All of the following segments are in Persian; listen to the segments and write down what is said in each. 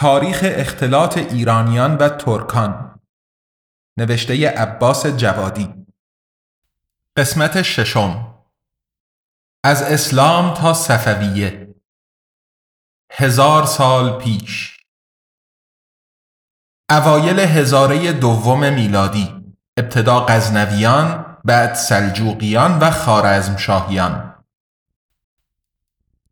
تاریخ اختلاط ایرانیان و ترکان. نوشته عباس جوادی. قسمت ششم. از اسلام تا صفویه. هزار سال پیش. اوایل هزاره دوم میلادی ابتدا غزنویان بعد سلجوقیان و خارزمشاهیان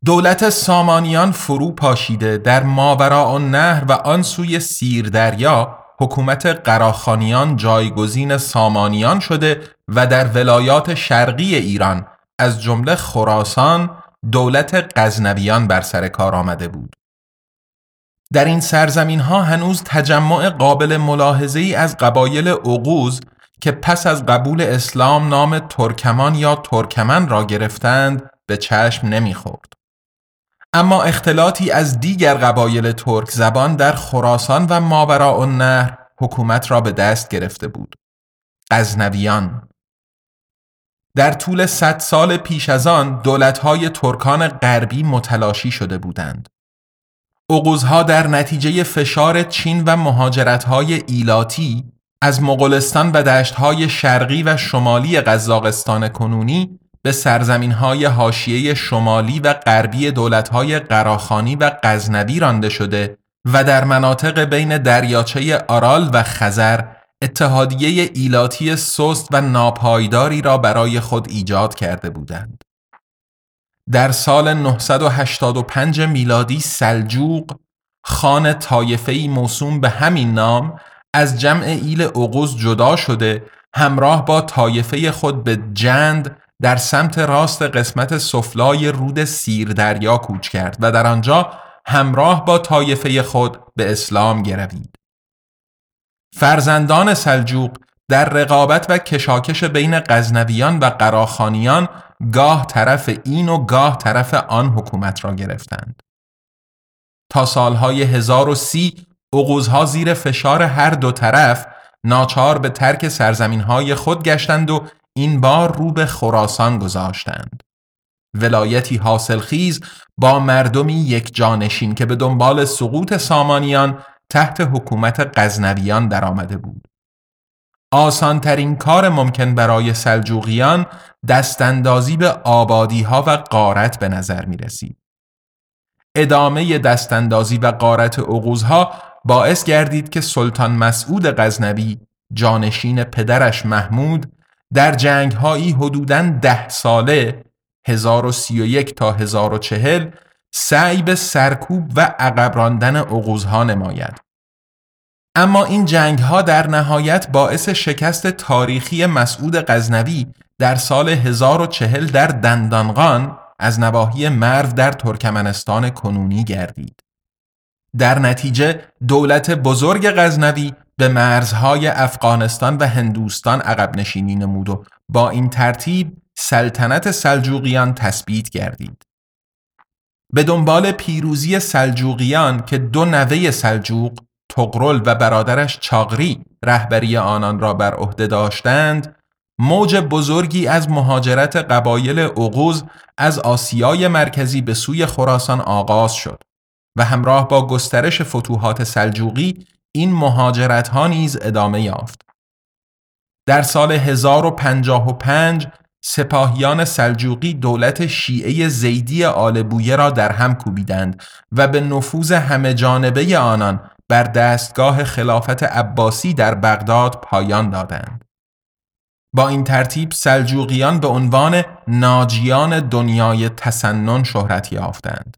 دولت سامانیان فرو پاشیده در ماورا و نهر و آن سوی سیر دریا حکومت قراخانیان جایگزین سامانیان شده و در ولایات شرقی ایران از جمله خراسان دولت غزنویان بر سر کار آمده بود. در این سرزمین ها هنوز تجمع قابل ملاحظه ای از قبایل عقوز که پس از قبول اسلام نام ترکمان یا ترکمن را گرفتند به چشم نمی‌خورد. اما اختلاطی از دیگر قبایل ترک زبان در خراسان و ماوراء النهر حکومت را به دست گرفته بود. غزنویان در طول صد سال پیش از آن دولتهای ترکان غربی متلاشی شده بودند. اغوزها در نتیجه فشار چین و مهاجرتهای ایلاتی از مغولستان و دشتهای شرقی و شمالی قزاقستان کنونی به سرزمین های حاشیه شمالی و غربی دولت های قراخانی و غزنوی رانده شده و در مناطق بین دریاچه آرال و خزر اتحادیه ایلاتی سست و ناپایداری را برای خود ایجاد کرده بودند. در سال 985 میلادی سلجوق خان طایفه‌ای موسوم به همین نام از جمع ایل اغوز جدا شده همراه با طایفه خود به جند در سمت راست قسمت سفلای رود سیر دریا کوچ کرد و در آنجا همراه با طایفه خود به اسلام گروید. فرزندان سلجوق در رقابت و کشاکش بین غزنویان و قراخانیان گاه طرف این و گاه طرف آن حکومت را گرفتند. تا سالهای 1030 اغوزها زیر فشار هر دو طرف ناچار به ترک سرزمینهای خود گشتند و این بار رو به خراسان گذاشتند. ولایتی حاصلخیز با مردمی یک جانشین که به دنبال سقوط سامانیان تحت حکومت غزنویان درآمده بود. آسانترین کار ممکن برای سلجوقیان دستاندازی به آبادی ها و قارت به نظر می رسید. ادامه دستاندازی و قارت اغوزها باعث گردید که سلطان مسعود غزنوی جانشین پدرش محمود در جنگ هایی حدوداً ده ساله 1031 تا 1040 سعی به سرکوب و عقب راندن ها نماید. اما این جنگ ها در نهایت باعث شکست تاریخی مسعود غزنوی در سال 1040 در دندانقان از نواحی مرو در ترکمنستان کنونی گردید. در نتیجه دولت بزرگ غزنوی به مرزهای افغانستان و هندوستان عقب نشینی نمود و با این ترتیب سلطنت سلجوقیان تثبیت گردید. به دنبال پیروزی سلجوقیان که دو نوه سلجوق تقرل و برادرش چاغری رهبری آنان را بر عهده داشتند موج بزرگی از مهاجرت قبایل عقوز از آسیای مرکزی به سوی خراسان آغاز شد و همراه با گسترش فتوحات سلجوقی این مهاجرت ها نیز ادامه یافت. در سال 1055 سپاهیان سلجوقی دولت شیعه زیدی آل بویه را در هم کوبیدند و به نفوذ همه جانبه آنان بر دستگاه خلافت عباسی در بغداد پایان دادند. با این ترتیب سلجوقیان به عنوان ناجیان دنیای تسنن شهرت یافتند.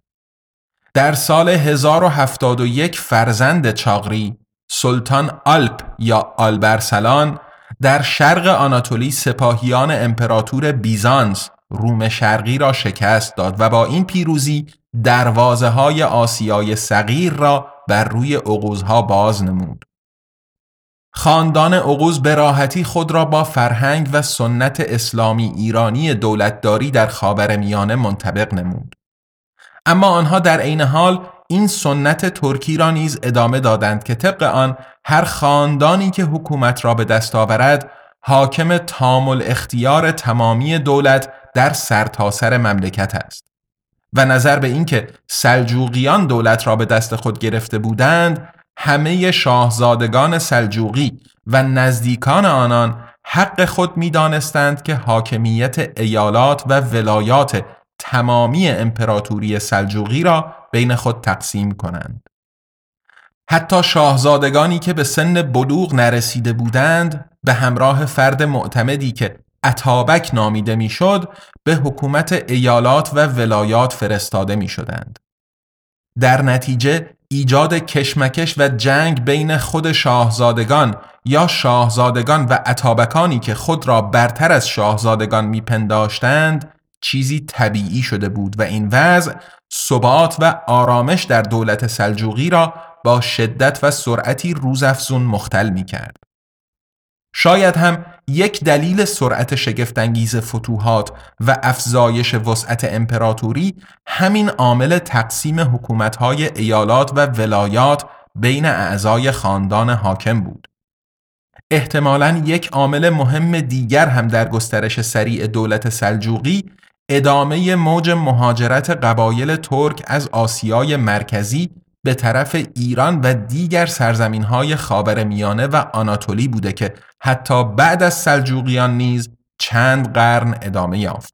در سال 1071 فرزند چاغری سلطان آلپ یا آلبرسلان در شرق آناتولی سپاهیان امپراتور بیزانس روم شرقی را شکست داد و با این پیروزی دروازه های آسیای صغیر را بر روی اغوزها باز نمود. خاندان اغوز به راحتی خود را با فرهنگ و سنت اسلامی ایرانی دولتداری در خاور میانه منطبق نمود. اما آنها در عین حال این سنت ترکی را نیز ادامه دادند که طبق آن هر خاندانی که حکومت را به دست آورد حاکم تامل اختیار تمامی دولت در سرتاسر سر مملکت است. و نظر به اینکه سلجوقیان دولت را به دست خود گرفته بودند همه شاهزادگان سلجوقی و نزدیکان آنان حق خود می دانستند که حاکمیت ایالات و ولایات تمامی امپراتوری سلجوقی را بین خود تقسیم کنند. حتی شاهزادگانی که به سن بلوغ نرسیده بودند به همراه فرد معتمدی که اتابک نامیده می‌شد به حکومت ایالات و ولایات فرستاده می شدند. در نتیجه ایجاد کشمکش و جنگ بین خود شاهزادگان یا شاهزادگان و اتابکانی که خود را برتر از شاهزادگان میپنداشتند چیزی طبیعی شده بود و این وضع ثبات و آرامش در دولت سلجوقی را با شدت و سرعتی روزافزون مختل می کرد. شاید هم یک دلیل سرعت شگفتانگیز فتوحات و افزایش وسعت امپراتوری همین عامل تقسیم حکومت‌های ایالات و ولایات بین اعضای خاندان حاکم بود. احتمالاً یک عامل مهم دیگر هم در گسترش سریع دولت سلجوقی ادامه موج مهاجرت قبایل ترک از آسیای مرکزی به طرف ایران و دیگر سرزمین های خاور میانه و آناتولی بوده که حتی بعد از سلجوقیان نیز چند قرن ادامه یافت.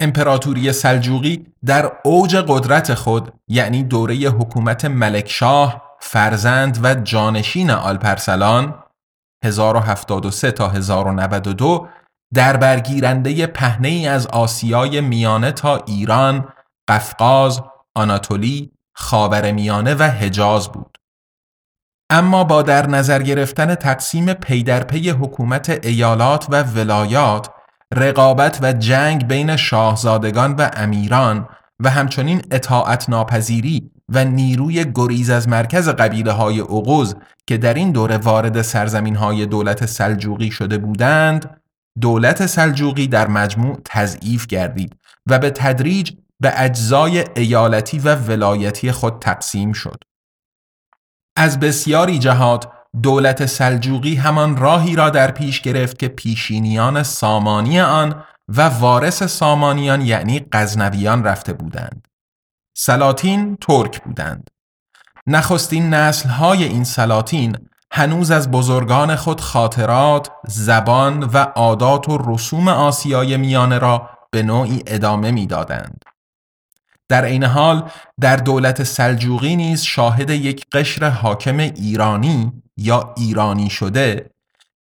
امپراتوری سلجوقی در اوج قدرت خود یعنی دوره حکومت ملکشاه فرزند و جانشین آلپرسلان 1073 تا 1092 در برگیرنده پهنه ای از آسیای میانه تا ایران، قفقاز، آناتولی، خاورمیانه و حجاز بود. اما با در نظر گرفتن تقسیم پی در پی حکومت ایالات و ولایات، رقابت و جنگ بین شاهزادگان و امیران و همچنین اطاعت ناپذیری و نیروی گریز از مرکز قبیله های که در این دوره وارد سرزمین های دولت سلجوقی شده بودند، دولت سلجوقی در مجموع تضعیف گردید و به تدریج به اجزای ایالتی و ولایتی خود تقسیم شد. از بسیاری جهات دولت سلجوقی همان راهی را در پیش گرفت که پیشینیان سامانی آن و وارث سامانیان یعنی غزنویان رفته بودند. سلاطین ترک بودند. نخستین های این سلاطین هنوز از بزرگان خود خاطرات، زبان و عادات و رسوم آسیای میانه را به نوعی ادامه می‌دادند. در عین حال در دولت سلجوقی نیز شاهد یک قشر حاکم ایرانی یا ایرانی شده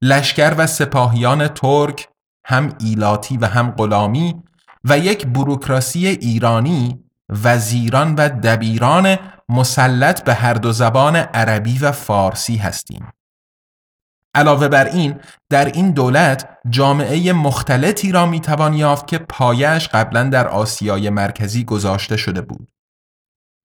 لشکر و سپاهیان ترک هم ایلاتی و هم غلامی و یک بروکراسی ایرانی وزیران و دبیران مسلط به هر دو زبان عربی و فارسی هستیم. علاوه بر این در این دولت جامعه مختلطی را می‌توان یافت که پایش قبلا در آسیای مرکزی گذاشته شده بود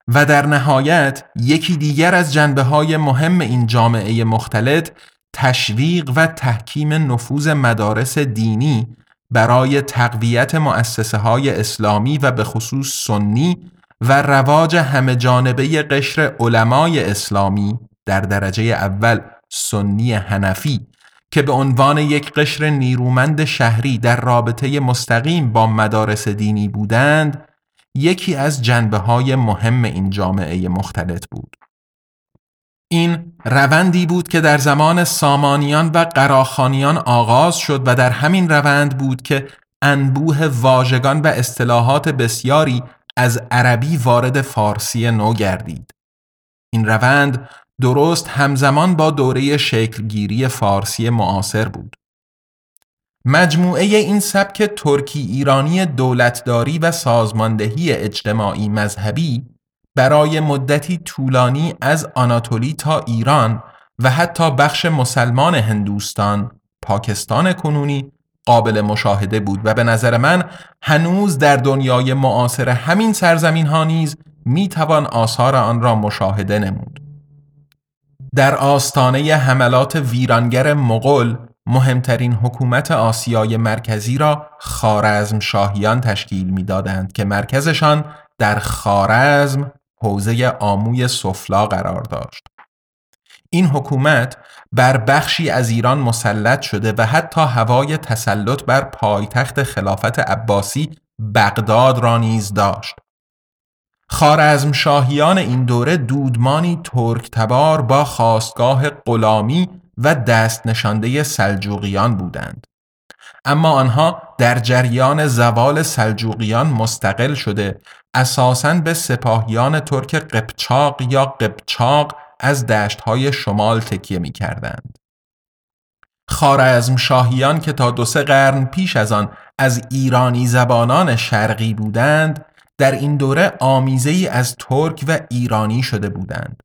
و در نهایت یکی دیگر از جنبه های مهم این جامعه مختلط تشویق و تحکیم نفوذ مدارس دینی برای تقویت مؤسسه های اسلامی و به خصوص سنی و رواج همه جانبه قشر علمای اسلامی در درجه اول سنی هنفی که به عنوان یک قشر نیرومند شهری در رابطه مستقیم با مدارس دینی بودند یکی از جنبه های مهم این جامعه مختلط بود. این روندی بود که در زمان سامانیان و قراخانیان آغاز شد و در همین روند بود که انبوه واژگان و اصطلاحات بسیاری از عربی وارد فارسی نو گردید. این روند درست همزمان با دوره شکلگیری فارسی معاصر بود. مجموعه این سبک ترکی ایرانی دولتداری و سازماندهی اجتماعی مذهبی برای مدتی طولانی از آناتولی تا ایران و حتی بخش مسلمان هندوستان، پاکستان کنونی قابل مشاهده بود و به نظر من هنوز در دنیای معاصر همین سرزمین ها نیز می توان آثار آن را مشاهده نمود. در آستانه حملات ویرانگر مغول مهمترین حکومت آسیای مرکزی را خارزم شاهیان تشکیل می‌دادند که مرکزشان در خارزم حوزه آموی سفلا قرار داشت. این حکومت بر بخشی از ایران مسلط شده و حتی هوای تسلط بر پایتخت خلافت عباسی بغداد را نیز داشت. خارزم شاهیان این دوره دودمانی ترک تبار با خواستگاه غلامی و دست نشانده سلجوقیان بودند. اما آنها در جریان زوال سلجوقیان مستقل شده اساساً به سپاهیان ترک قبچاق یا قبچاق از دشتهای شمال تکیه می کردند. خارزم شاهیان که تا دو سه قرن پیش از آن از ایرانی زبانان شرقی بودند در این دوره آمیزه ای از ترک و ایرانی شده بودند.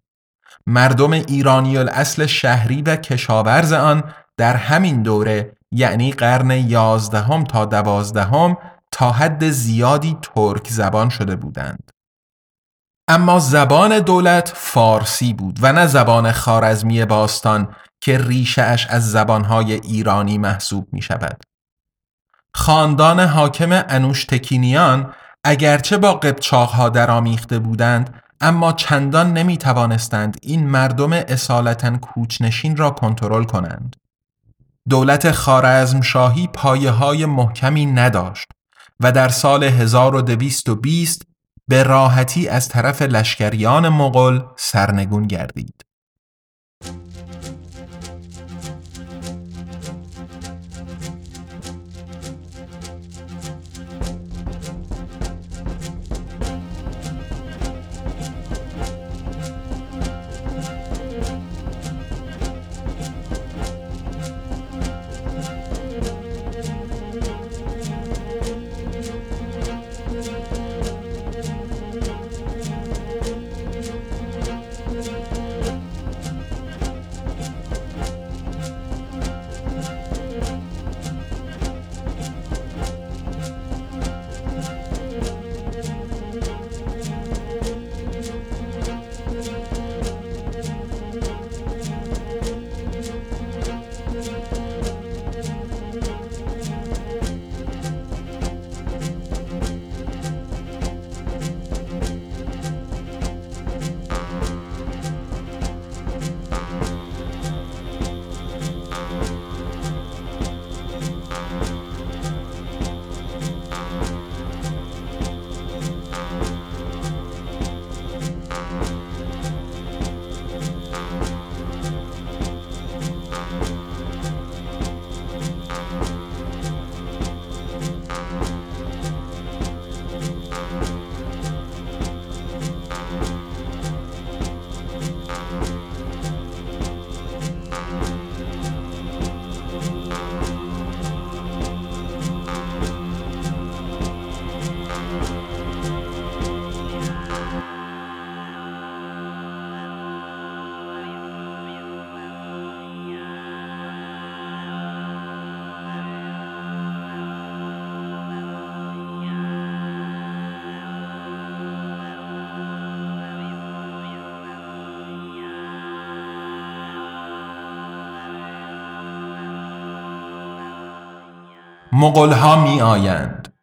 مردم ایرانی الاصل شهری و کشاورز آن در همین دوره یعنی قرن یازدهم تا دوازدهم تا حد زیادی ترک زبان شده بودند. اما زبان دولت فارسی بود و نه زبان خارزمی باستان که ریشه اش از زبانهای ایرانی محسوب می شود. خاندان حاکم انوشتکینیان اگرچه با قبچاقها درآمیخته بودند اما چندان نمی توانستند این مردم اصالتا کوچنشین را کنترل کنند. دولت خارزم شاهی پایه های محکمی نداشت و در سال 1220 به راحتی از طرف لشکریان مغول سرنگون گردید. مغلها می آیند.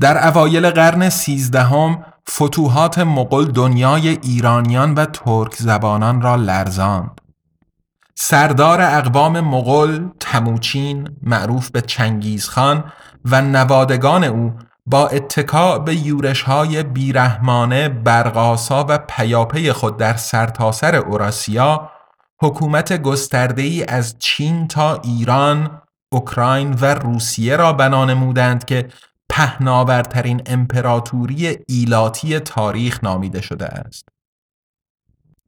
در اوایل قرن سیزدهم فتوحات مغل دنیای ایرانیان و ترک زبانان را لرزاند. سردار اقوام مغل تموچین معروف به چنگیزخان و نوادگان او با اتکا به یورشهای بیرحمانه برقاسا و پیاپی خود در سرتاسر اوراسیا حکومت گسترده‌ای از چین تا ایران اوکراین و روسیه را بنا نمودند که پهناورترین امپراتوری ایلاتی تاریخ نامیده شده است.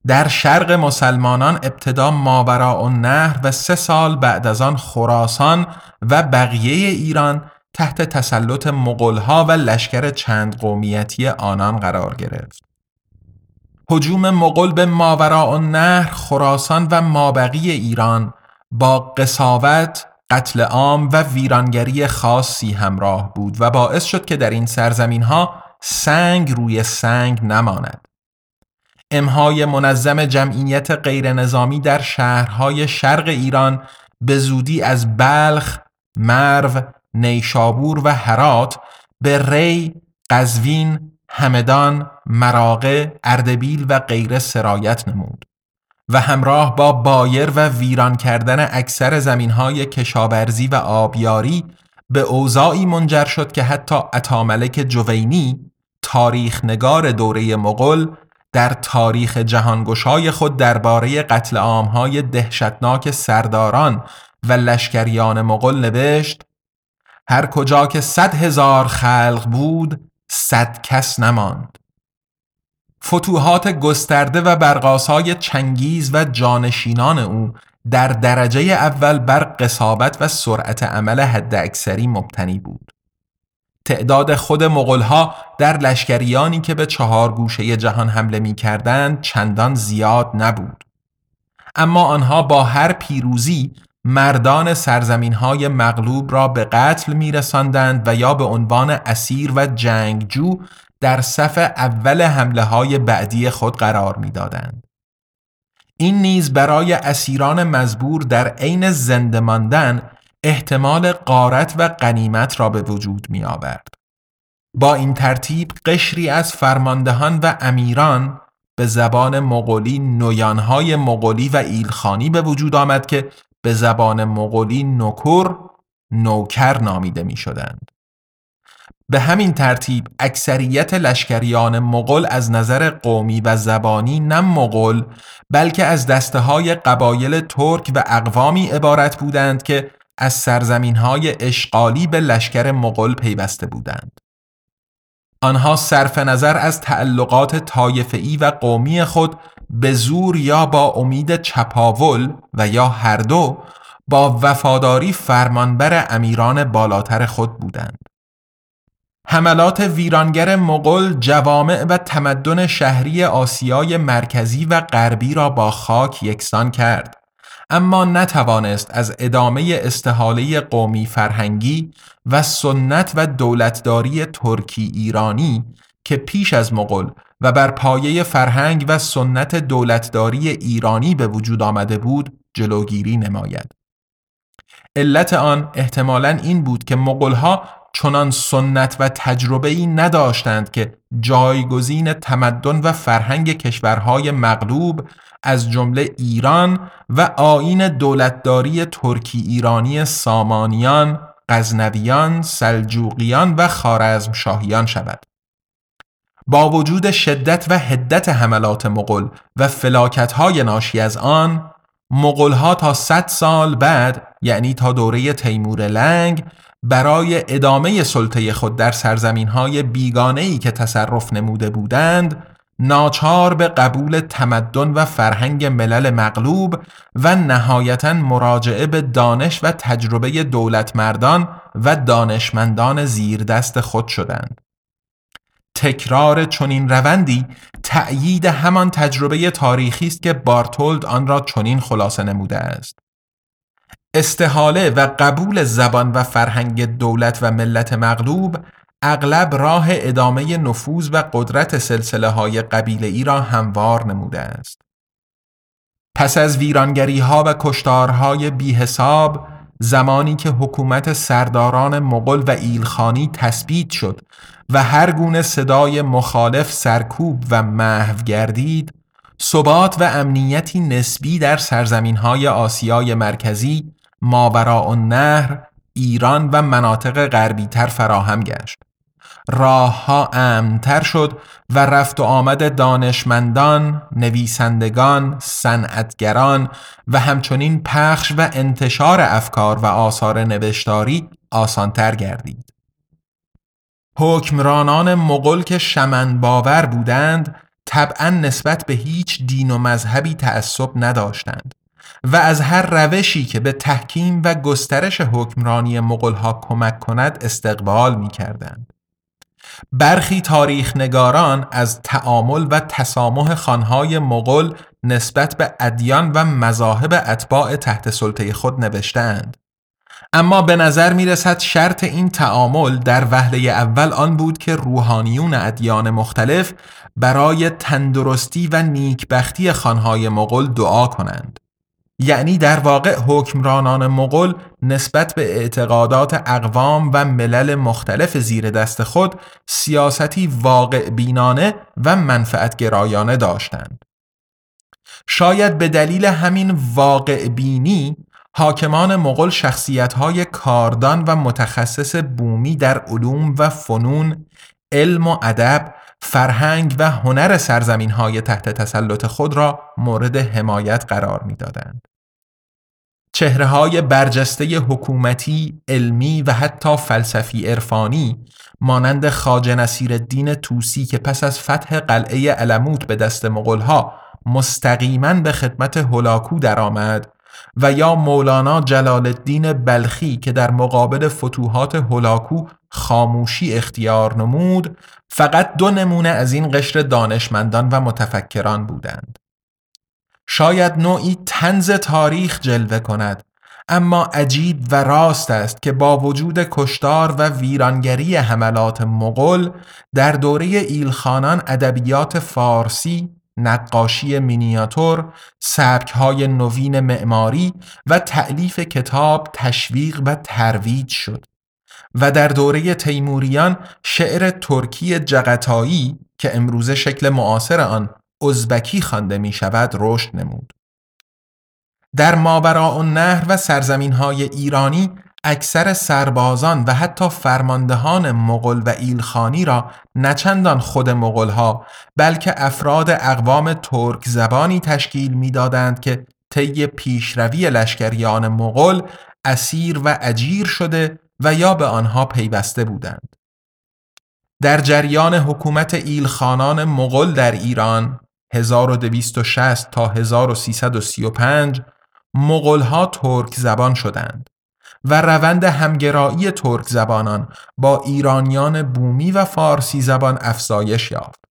در شرق مسلمانان ابتدا ماورا و نهر و سه سال بعد از آن خراسان و بقیه ایران تحت تسلط مغلها و لشکر چند قومیتی آنان قرار گرفت. حجوم مغل به ماورا و نهر خراسان و مابقی ایران با قصاوت قتل عام و ویرانگری خاصی همراه بود و باعث شد که در این سرزمین ها سنگ روی سنگ نماند. امهای منظم جمعیت غیر نظامی در شهرهای شرق ایران به زودی از بلخ، مرو، نیشابور و هرات به ری، قزوین، همدان، مراغه، اردبیل و غیره سرایت نمود و همراه با بایر و ویران کردن اکثر زمینهای کشاورزی و آبیاری به اوضاعی منجر شد که حتی اتاملک جوینی تاریخ نگار دوره مغل در تاریخ جهانگشای خود درباره قتل عامهای دهشتناک سرداران و لشکریان مغل نوشت هر کجا که صد هزار خلق بود صد کس نماند. فتوحات گسترده و برقاسای چنگیز و جانشینان او در درجه اول بر قصابت و سرعت عمل حد اکثری مبتنی بود. تعداد خود مغلها در لشکریانی که به چهار گوشه جهان حمله می کردند چندان زیاد نبود. اما آنها با هر پیروزی مردان سرزمین های مغلوب را به قتل می رساندند و یا به عنوان اسیر و جنگجو در صف اول حمله های بعدی خود قرار می دادند. این نیز برای اسیران مزبور در عین زنده ماندن احتمال قارت و قنیمت را به وجود می آورد. با این ترتیب قشری از فرماندهان و امیران به زبان مغولی نویانهای مغولی و ایلخانی به وجود آمد که به زبان مغولی نکر نوکر نامیده می شدند. به همین ترتیب اکثریت لشکریان مغول از نظر قومی و زبانی نه مغول بلکه از دسته های قبایل ترک و اقوامی عبارت بودند که از سرزمین های اشغالی به لشکر مغول پیوسته بودند. آنها صرف نظر از تعلقات طایفه‌ای و قومی خود به زور یا با امید چپاول و یا هر دو با وفاداری فرمانبر امیران بالاتر خود بودند. حملات ویرانگر مغل جوامع و تمدن شهری آسیای مرکزی و غربی را با خاک یکسان کرد اما نتوانست از ادامه استحاله قومی فرهنگی و سنت و دولتداری ترکی ایرانی که پیش از مغل و بر پایه فرهنگ و سنت دولتداری ایرانی به وجود آمده بود جلوگیری نماید. علت آن احتمالا این بود که مغلها چنان سنت و تجربه ای نداشتند که جایگزین تمدن و فرهنگ کشورهای مغلوب از جمله ایران و آین دولتداری ترکی ایرانی سامانیان، غزنویان، سلجوقیان و خارزم شاهیان شود. با وجود شدت و هدت حملات مغل و های ناشی از آن ها تا 100 سال بعد یعنی تا دوره تیمور لنگ برای ادامه سلطه خود در سرزمین های بیگانه ای که تصرف نموده بودند ناچار به قبول تمدن و فرهنگ ملل مغلوب و نهایتا مراجعه به دانش و تجربه دولتمردان و دانشمندان زیردست خود شدند. تکرار چنین روندی تأیید همان تجربه تاریخی است که بارتولد آن را چنین خلاصه نموده است. استحاله و قبول زبان و فرهنگ دولت و ملت مغلوب اغلب راه ادامه نفوذ و قدرت سلسله های قبیله ای را هموار نموده است. پس از ویرانگری ها و کشتارهای بی حساب زمانی که حکومت سرداران مغل و ایلخانی تثبیت شد و هر گونه صدای مخالف سرکوب و محو گردید ثبات و امنیتی نسبی در سرزمین های آسیای مرکزی ماوراء النهر ایران و مناطق غربی تر فراهم گشت راه ها امنتر شد و رفت و آمد دانشمندان، نویسندگان، صنعتگران و همچنین پخش و انتشار افکار و آثار نوشتاری آسانتر گردید. حکمرانان مغل که شمن باور بودند طبعا نسبت به هیچ دین و مذهبی تعصب نداشتند و از هر روشی که به تحکیم و گسترش حکمرانی مغلها کمک کند استقبال می کردند. برخی تاریخ نگاران از تعامل و تسامح خانهای مغل نسبت به ادیان و مذاهب اتباع تحت سلطه خود نوشتند اما به نظر می رسد شرط این تعامل در وهله اول آن بود که روحانیون ادیان مختلف برای تندرستی و نیکبختی خانهای مغل دعا کنند. یعنی در واقع حکمرانان مغل نسبت به اعتقادات اقوام و ملل مختلف زیر دست خود سیاستی واقع بینانه و منفعت گرایانه داشتند. شاید به دلیل همین واقع بینی حاکمان مغل شخصیت‌های کاردان و متخصص بومی در علوم و فنون، علم و ادب، فرهنگ و هنر سرزمین‌های تحت تسلط خود را مورد حمایت قرار می‌دادند. چهره های برجسته حکومتی، علمی و حتی فلسفی عرفانی مانند خاج نصیر الدین توسی که پس از فتح قلعه علموت به دست مغلها مستقیما به خدمت هولاکو درآمد و یا مولانا جلال الدین بلخی که در مقابل فتوحات هولاکو خاموشی اختیار نمود فقط دو نمونه از این قشر دانشمندان و متفکران بودند. شاید نوعی تنز تاریخ جلوه کند اما عجیب و راست است که با وجود کشتار و ویرانگری حملات مغل در دوره ایلخانان ادبیات فارسی نقاشی مینیاتور، سبکهای نوین معماری و تعلیف کتاب تشویق و ترویج شد. و در دوره تیموریان شعر ترکی جغتایی که امروزه شکل معاصر آن ازبکی خوانده می شود رشد نمود. در ماوراء نهر و سرزمین های ایرانی اکثر سربازان و حتی فرماندهان مغل و ایلخانی را نچندان خود مغل ها بلکه افراد اقوام ترک زبانی تشکیل می‌دادند که طی پیشروی لشکریان مغل اسیر و اجیر شده و یا به آنها پیوسته بودند. در جریان حکومت ایلخانان مغل در ایران 1260 تا 1335 مغلها ترک زبان شدند و روند همگرایی ترک زبانان با ایرانیان بومی و فارسی زبان افزایش یافت.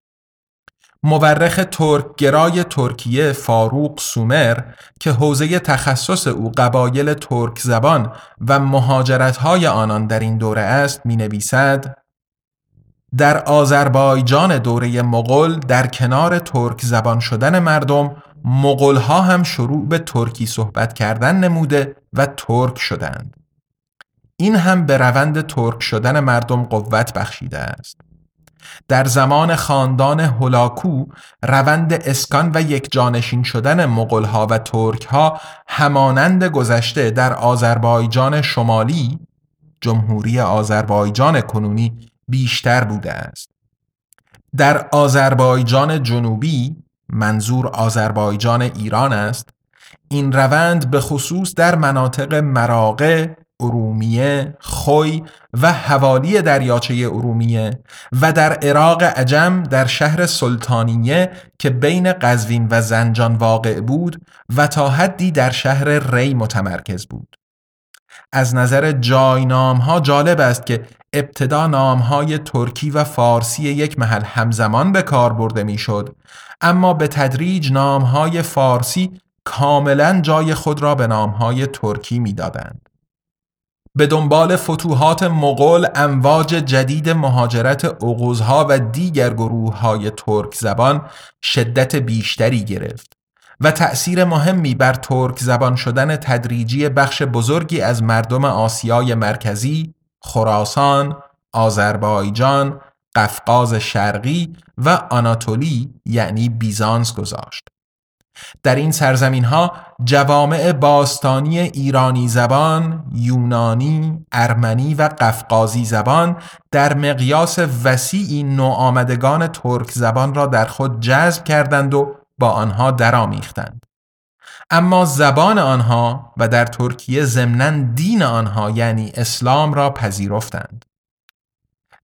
مورخ ترکگرای ترکیه فاروق سومر که حوزه تخصص او قبایل ترک زبان و مهاجرت‌های آنان در این دوره است می نویسد در آذربایجان دوره مغل در کنار ترک زبان شدن مردم مغل ها هم شروع به ترکی صحبت کردن نموده و ترک شدند. این هم به روند ترک شدن مردم قوت بخشیده است. در زمان خاندان هولاکو روند اسکان و یک جانشین شدن ها و ها همانند گذشته در آذربایجان شمالی جمهوری آذربایجان کنونی بیشتر بوده است. در آذربایجان جنوبی منظور آذربایجان ایران است این روند به خصوص در مناطق مراغه، ارومیه، خوی و حوالی دریاچه ارومیه و در عراق عجم در شهر سلطانیه که بین قزوین و زنجان واقع بود و تا حدی در شهر ری متمرکز بود. از نظر جاینام ها جالب است که ابتدا نام های ترکی و فارسی یک محل همزمان به کار برده می‌شد اما به تدریج نام های فارسی کاملا جای خود را به نام های ترکی می‌دادند. به دنبال فتوحات مغول امواج جدید مهاجرت اغوزها و دیگر گروه های ترک زبان شدت بیشتری گرفت و تأثیر مهمی بر ترک زبان شدن تدریجی بخش بزرگی از مردم آسیای مرکزی، خراسان، آذربایجان، قفقاز شرقی و آناتولی یعنی بیزانس گذاشت. در این سرزمین ها جوامع باستانی ایرانی زبان، یونانی، ارمنی و قفقازی زبان در مقیاس وسیعی نوآمدگان ترک زبان را در خود جذب کردند و با آنها درآمیختند. اما زبان آنها و در ترکیه ضمنا دین آنها یعنی اسلام را پذیرفتند.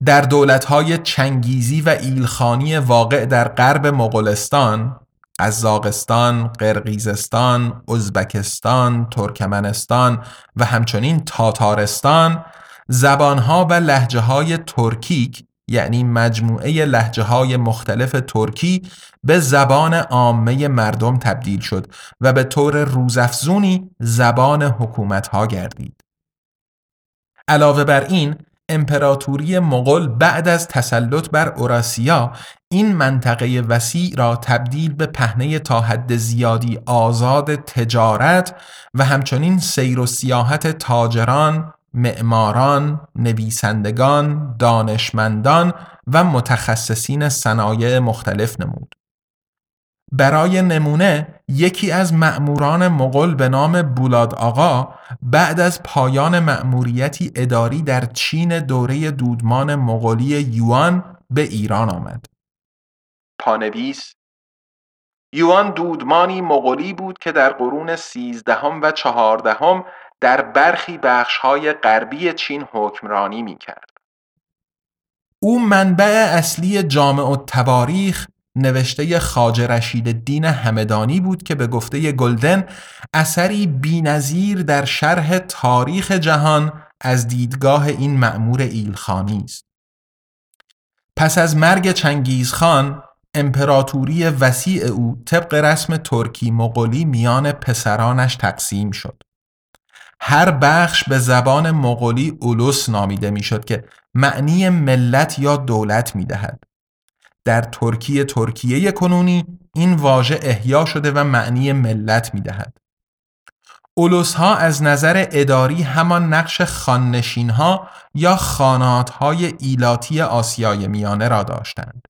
در دولتهای چنگیزی و ایلخانی واقع در غرب مغولستان قزاقستان، قرقیزستان، ازبکستان، ترکمنستان و همچنین تاتارستان زبانها و لحجه های ترکیک یعنی مجموعه لحجه های مختلف ترکی به زبان عامه مردم تبدیل شد و به طور روزافزونی زبان حکومت ها گردید. علاوه بر این امپراتوری مغول بعد از تسلط بر اوراسیا این منطقه وسیع را تبدیل به پهنه تا حد زیادی آزاد تجارت و همچنین سیر و سیاحت تاجران، معماران، نویسندگان، دانشمندان و متخصصین صنایع مختلف نمود. برای نمونه یکی از مأموران مغول به نام بولاد آقا بعد از پایان مأموریتی اداری در چین دوره دودمان مغولی یوان به ایران آمد. پانویس یوان دودمانی مغولی بود که در قرون سیزدهم و چهاردهم در برخی بخشهای غربی چین حکمرانی می کرد. او منبع اصلی جامع و تواریخ نوشته خاج رشید دین همدانی بود که به گفته گلدن اثری بینظیر در شرح تاریخ جهان از دیدگاه این معمور ایلخانی است. پس از مرگ چنگیزخان امپراتوری وسیع او طبق رسم ترکی مغولی میان پسرانش تقسیم شد. هر بخش به زبان مغولی اولوس نامیده می‌شد که معنی ملت یا دولت می‌دهد. در ترکیه ترکیه کنونی این واژه احیا شده و معنی ملت می دهد. اولوس ها از نظر اداری همان نقش خاننشین ها یا خانات های ایلاتی آسیای میانه را داشتند.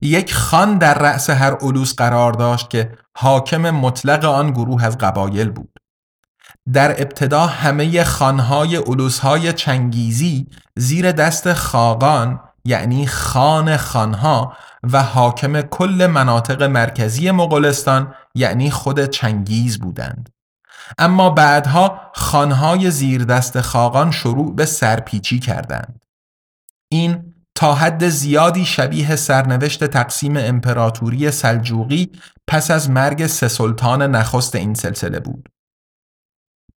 یک خان در رأس هر اولوس قرار داشت که حاکم مطلق آن گروه از قبایل بود. در ابتدا همه خانهای های چنگیزی زیر دست خاقان یعنی خان خانها و حاکم کل مناطق مرکزی مغولستان یعنی خود چنگیز بودند. اما بعدها خانهای زیر دست خاقان شروع به سرپیچی کردند. این تا حد زیادی شبیه سرنوشت تقسیم امپراتوری سلجوقی پس از مرگ سه سلطان نخست این سلسله بود.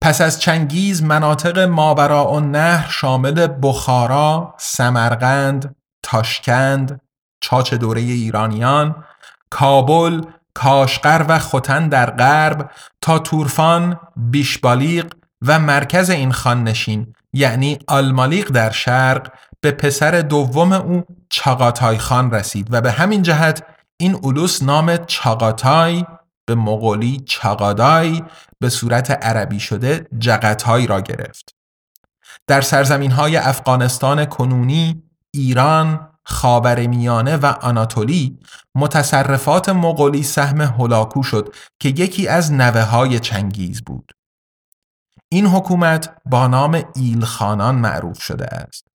پس از چنگیز مناطق ماورا و نهر شامل بخارا، سمرقند، تاشکند، چاچ دوره ایرانیان، کابل، کاشقر و خوتن در غرب تا تورفان، بیشبالیق و مرکز این خاننشین یعنی آلمالیق در شرق به پسر دوم او چاگاتای خان رسید و به همین جهت این اولوس نام چاگاتای به مغولی چاگادای به صورت عربی شده جغتای را گرفت. در سرزمین های افغانستان کنونی، ایران، خاورمیانه و آناتولی متصرفات مغولی سهم هولاکو شد که یکی از نوه های چنگیز بود. این حکومت با نام ایلخانان معروف شده است.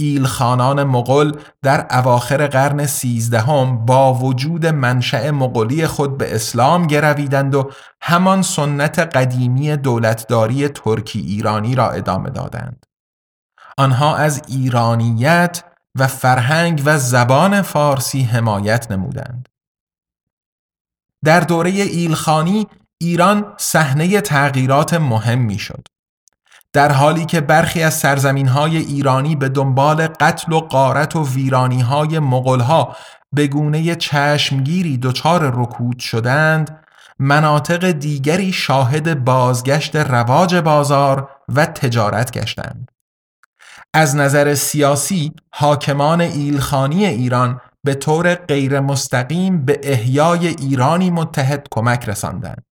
ایلخانان مغول در اواخر قرن سیزدهم با وجود منشأ مغولی خود به اسلام گرویدند و همان سنت قدیمی دولتداری ترکی ایرانی را ادامه دادند. آنها از ایرانیت و فرهنگ و زبان فارسی حمایت نمودند. در دوره ایلخانی ایران صحنه تغییرات مهمی شد. در حالی که برخی از سرزمین های ایرانی به دنبال قتل و قارت و ویرانی های مغل ها به گونه چشمگیری دچار رکود شدند مناطق دیگری شاهد بازگشت رواج بازار و تجارت گشتند. از نظر سیاسی حاکمان ایلخانی ایران به طور غیر مستقیم به احیای ایرانی متحد کمک رساندند.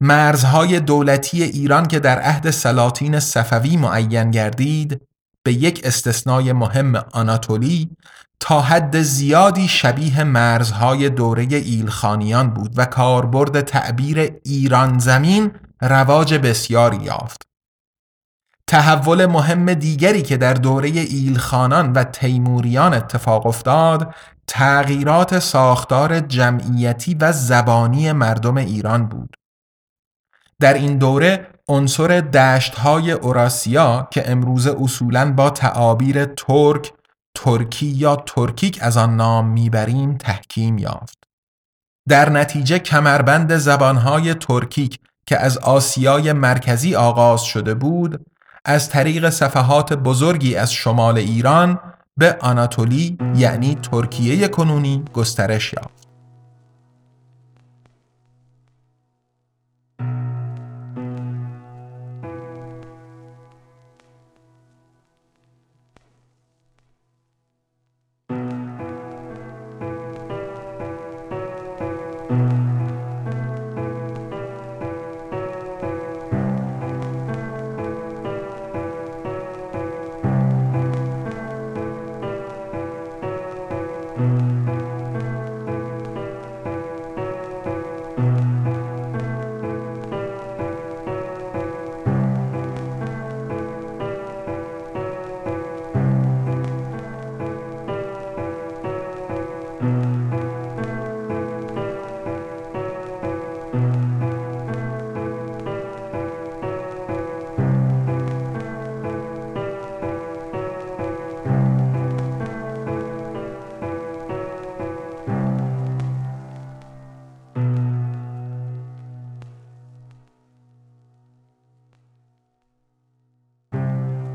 مرزهای دولتی ایران که در عهد سلاطین صفوی معین گردید به یک استثنای مهم آناتولی تا حد زیادی شبیه مرزهای دوره ایلخانیان بود و کاربرد تعبیر ایران زمین رواج بسیاری یافت. تحول مهم دیگری که در دوره ایلخانان و تیموریان اتفاق افتاد تغییرات ساختار جمعیتی و زبانی مردم ایران بود. در این دوره عنصر دشت های اوراسیا که امروز اصولاً با تعابیر ترک، ترکی یا ترکیک از آن نام می‌بریم تحکیم یافت. در نتیجه کمربند زبانهای ترکیک که از آسیای مرکزی آغاز شده بود از طریق صفحات بزرگی از شمال ایران به آناتولی یعنی ترکیه کنونی گسترش یافت.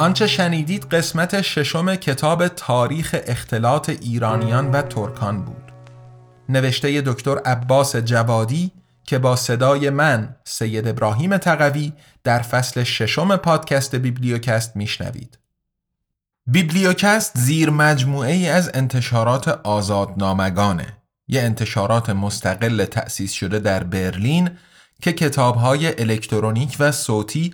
آنچه شنیدید قسمت ششم کتاب تاریخ اختلاط ایرانیان و ترکان بود. نوشته دکتر عباس جوادی که با صدای من سید ابراهیم تقوی در فصل ششم پادکست بیبلیوکست میشنوید. بیبلیوکست زیر مجموعه ای از انتشارات آزادنامگانه. یه انتشارات مستقل تأسیس شده در برلین که کتابهای الکترونیک و صوتی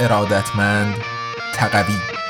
ارادتمند تقوی.